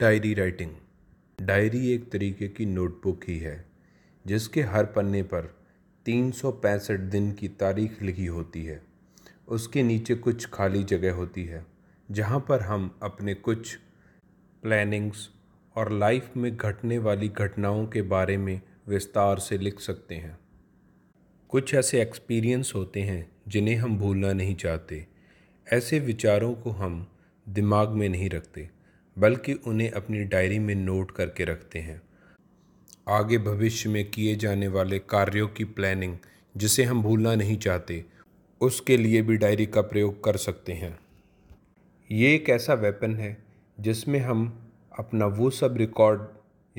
Diary writing. Diary एक तरीके की नोटबुक ही है, जिसके हर पन्ने पर तीन सौ पैंसठ दिन की तारीख लिखी होती है। उसके नीचे कुछ खाली जगह होती है, जहाँ पर हम अपने कुछ प्लानिंग्स और लाइफ में घटने वाली घटनाओं के बारे में विस्तार से लिख सकते हैं। कुछ ऐसे एक्सपीरियंस होते हैं, जिन्हें हम भूलना नहीं चाहते। ऐसे विचारों को हम दिमाग में नहीं रखते। बल्कि उन्हें अपनी डायरी में नोट करके रखते हैं। आगे भविष्य में किए जाने वाले कार्यों की प्लानिंग, जिसे हम भूलना नहीं चाहते, उसके लिए भी डायरी का प्रयोग कर सकते हैं। ये एक ऐसा वेपन है, जिसमें हम अपना वो सब रिकॉर्ड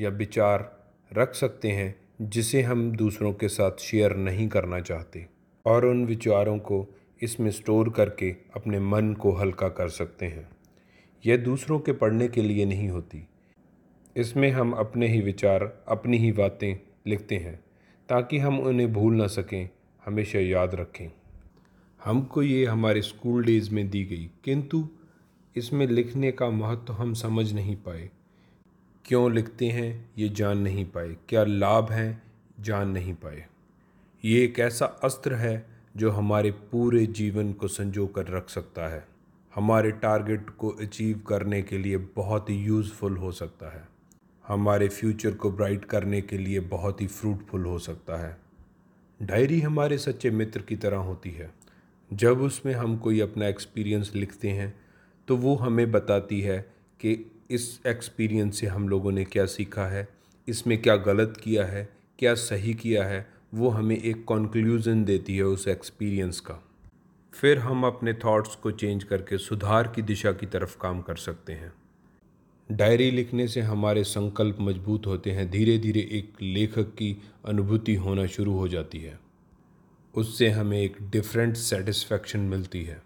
या विचार रख सकते हैं, जिसे हम दूसरों के साथ शेयर नहीं करना चाहते, और उन विचारों को इसमें स्टोर करके अपने मन को हल्का कर सकते हैं। यह दूसरों के पढ़ने के लिए नहीं होती। इसमें हम अपने ही विचार, अपनी ही बातें लिखते हैं, ताकि हम उन्हें भूल ना सकें, हमेशा याद रखें। हमको ये हमारे स्कूल डेज़ में दी गई, किंतु इसमें लिखने का महत्व हम समझ नहीं पाए। क्यों लिखते हैं, ये जान नहीं पाए। क्या लाभ हैं, जान नहीं पाए। ये एक ऐसा अस्त्र है, जो हमारे पूरे जीवन को संजो कर रख सकता है। हमारे टारगेट को अचीव करने के लिए बहुत ही यूज़फुल हो सकता है। हमारे फ्यूचर को ब्राइट करने के लिए बहुत ही फ्रूटफुल हो सकता है। डायरी हमारे सच्चे मित्र की तरह होती है। जब उसमें हम कोई अपना एक्सपीरियंस लिखते हैं तो वो हमें बताती है कि इस एक्सपीरियंस से हम लोगों ने क्या सीखा है, इसमें क्या गलत किया है, क्या सही किया है, वो हमें एक कंक्लूज़न देती है उस एक्सपीरियंस का। फिर हम अपने थॉट्स को चेंज करके सुधार की दिशा की तरफ़ काम कर सकते हैं। डायरी लिखने से हमारे संकल्प मज़बूत होते हैं धीरे धीरे एक लेखक की अनुभूति होना शुरू हो जाती है। उससे हमें एक डिफरेंट सेटिस्फैक्शन मिलती है।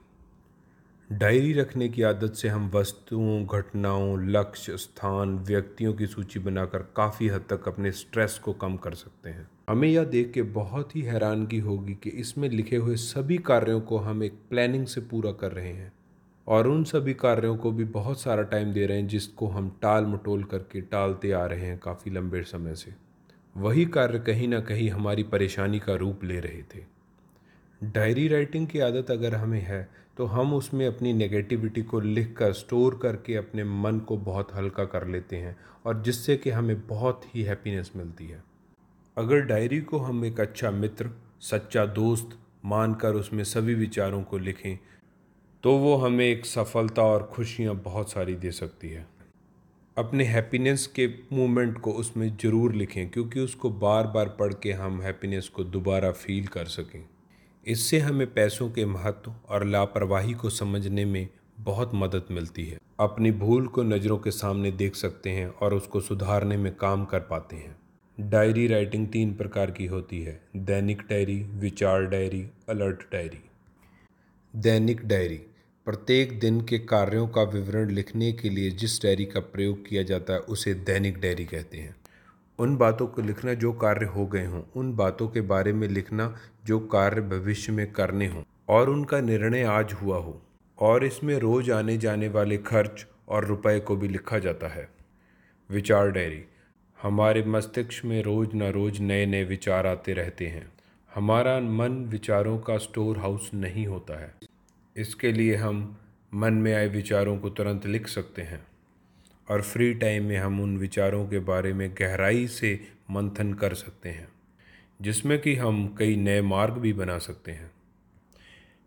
डायरी रखने की आदत से हम वस्तुओं, घटनाओं, लक्ष्य, स्थान, व्यक्तियों की सूची बनाकर काफ़ी हद तक अपने स्ट्रेस को कम कर सकते हैं। हमें यह देख के बहुत ही हैरानगी होगी कि इसमें लिखे हुए सभी कार्यों को हम एक प्लानिंग से पूरा कर रहे हैं और उन सभी कार्यों को भी बहुत सारा टाइम दे रहे हैं जिसको हम टाल मटोल करके टालते आ रहे हैं काफ़ी लंबे समय से। वही कार्य कहीं ना कहीं हमारी परेशानी का रूप ले रहे थे। डायरी राइटिंग की आदत अगर हमें है तो हम उसमें अपनी नेगेटिविटी को लिख कर स्टोर करके अपने मन को बहुत हल्का कर लेते हैं और जिससे कि हमें बहुत ही हैप्पीनेस मिलती है। अगर डायरी को हम एक अच्छा मित्र, सच्चा दोस्त मानकर उसमें सभी विचारों को लिखें तो वो हमें एक सफलता और खुशियाँ बहुत सारी दे सकती है। अपने हैप्पीनेस के मोमेंट को उसमें ज़रूर लिखें, क्योंकि उसको बार बार पढ़ के हम हैप्पीनेस को दोबारा फील कर सकें। इससे हमें पैसों के महत्व और लापरवाही को समझने में बहुत मदद मिलती है। अपनी भूल को नज़रों के सामने देख सकते हैं और उसको सुधारने में काम कर पाते हैं। डायरी राइटिंग तीन प्रकार की होती है। दैनिक डायरी, विचार डायरी, अलर्ट डायरी। दैनिक डायरी, प्रत्येक दिन के कार्यों का विवरण लिखने के लिए जिस डायरी का प्रयोग किया जाता है उसे दैनिक डायरी कहते हैं। उन बातों को लिखना जो कार्य हो गए हों, उन बातों के बारे में लिखना जो कार्य भविष्य में करने हों, और उनका निर्णय आज हुआ हो, और इसमें रोज़ आने जाने वाले खर्च और रुपए को भी लिखा जाता है। विचार डायरी, हमारे मस्तिष्क में रोज़ न रोज़ नए नए विचार आते रहते हैं। हमारा मन विचारों का स्टोर हाउस नहीं होता है। इसके लिए हम मन में आए विचारों को तुरंत लिख सकते हैं। और फ्री टाइम में हम उन विचारों के बारे में गहराई से मंथन कर सकते हैं, जिसमें कि हम कई नए मार्ग भी बना सकते हैं।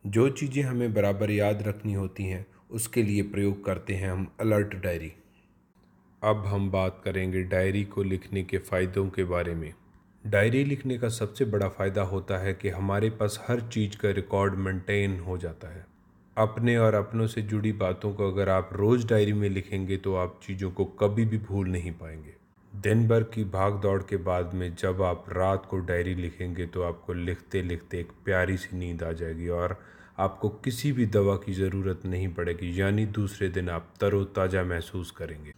जो चीज़ें हमें बराबर याद रखनी होती हैं, उसके लिए प्रयोग करते हैं हम अलर्ट डायरी अब हम बात करेंगे डायरी को लिखने के फ़ायदों के बारे में। डायरी लिखने का सबसे बड़ा फ़ायदा होता है कि हमारे पास हर चीज़ का रिकॉर्ड मेंटेन हो जाता है। अपने और अपनों से जुड़ी बातों को अगर आप रोज़ डायरी में लिखेंगे तो आप चीज़ों को कभी भी भूल नहीं पाएँगे। दिन भर की भाग दौड़ के बाद में जब आप रात को डायरी लिखेंगे तो आपको लिखते लिखते एक प्यारी सी नींद आ जाएगी और आपको किसी भी दवा की ज़रूरत नहीं पड़ेगी, यानी दूसरे दिन आप तरोताज़ा महसूस करेंगे।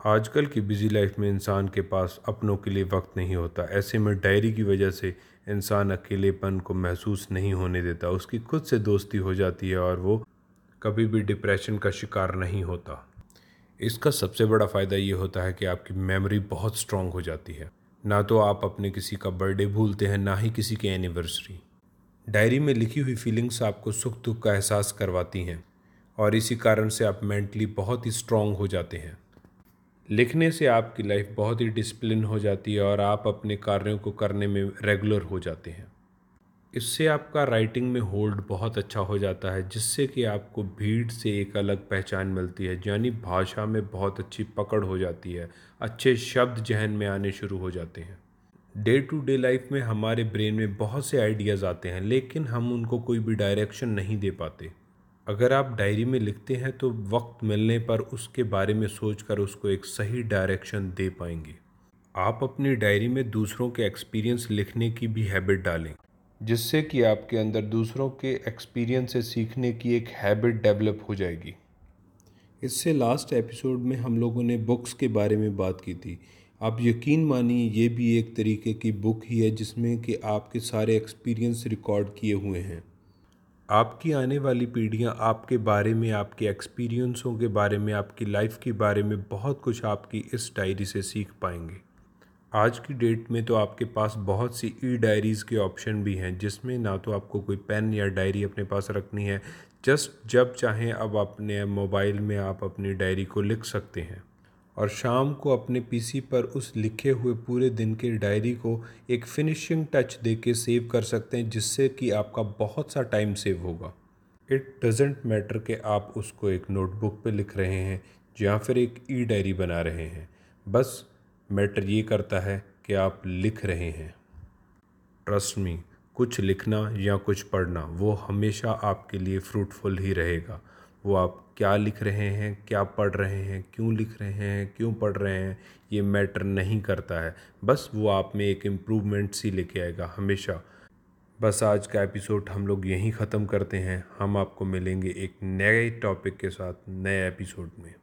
आजकल की बिज़ी लाइफ में इंसान के पास अपनों के लिए वक्त नहीं होता। ऐसे में डायरी की वजह से इंसान अकेलेपन को महसूस नहीं होने देता। उसकी खुद से दोस्ती हो जाती है और वो कभी भी डिप्रेशन का शिकार नहीं होता। इसका सबसे बड़ा फ़ायदा ये होता है कि आपकी मेमोरी बहुत स्ट्रॉन्ग हो जाती है। ना तो आप अपने किसी का बर्थडे भूलते हैं, ना ही किसी की एनिवर्सरी डायरी में लिखी हुई फीलिंग्स आपको सुख दुख का एहसास करवाती हैं और इसी कारण से आप मेंटली बहुत ही स्ट्रॉन्ग हो जाते हैं। लिखने से आपकी लाइफ बहुत ही डिसिप्लिन हो जाती है और आप अपने कार्यों को करने में रेगुलर हो जाते हैं। इससे आपका राइटिंग में होल्ड बहुत अच्छा हो जाता है, जिससे कि आपको भीड़ से एक अलग पहचान मिलती है, यानी भाषा में बहुत अच्छी पकड़ हो जाती है, अच्छे शब्द जहन में आने शुरू हो जाते हैं। डे टू डे लाइफ में हमारे ब्रेन में बहुत से आइडियाज़ आते हैं, लेकिन हम उनको कोई भी डायरेक्शन नहीं दे पाते। अगर आप डायरी में लिखते हैं तो वक्त मिलने पर उसके बारे में सोचकर उसको एक सही डायरेक्शन दे पाएँगे। आप अपनी डायरी में दूसरों के एक्सपीरियंस लिखने की भी हैबिट डालें, जिससे कि आपके अंदर दूसरों के एक्सपीरियंस से सीखने की एक हैबिट डेवलप हो जाएगी। इससे लास्ट एपिसोड में हम लोगों ने बुक्स के बारे में बात की थी। आप यकीन मानिए, ये भी एक तरीके की बुक ही है जिसमें कि आपके सारे एक्सपीरियंस रिकॉर्ड किए हुए हैं। आपकी आने वाली पीढ़ियाँ आपके बारे में, आपके एक्सपीरियंसों के बारे में, आपकी लाइफ के बारे में बहुत कुछ आपकी इस डायरी से सीख पाएँगे। आज की डेट में तो आपके पास बहुत सी ई डायरीज़ के ऑप्शन भी हैं, जिसमें ना तो आपको कोई पेन या डायरी अपने पास रखनी है जस्ट जब चाहें अब अपने मोबाइल में आप अपनी डायरी को लिख सकते हैं। और शाम को अपने पीसी पर उस लिखे हुए पूरे दिन के डायरी को एक फिनिशिंग टच दे के सेव कर सकते हैं, जिससे कि आपका बहुत सा टाइम सेव होगा। इट डजेंट मैटर कि आप उसको एक नोटबुक पे लिख रहे हैं या फिर एक ई डायरी बना रहे हैं। बस मैटर ये करता है कि आप लिख रहे हैं। ट्रस्ट मी कुछ लिखना या कुछ पढ़ना, वो हमेशा आपके लिए फ्रूटफुल ही रहेगा। वो आप क्या लिख रहे हैं, क्या पढ़ रहे हैं, क्यों लिख रहे हैं, क्यों पढ़ रहे हैं, ये मैटर नहीं करता है। बस वो आप में एक इम्प्रूवमेंट सी लेके आएगा हमेशा। बस आज का एपिसोड हम लोग यहीं ख़त्म करते हैं। हम आपको मिलेंगे एक नए टॉपिक के साथ नए एपिसोड में।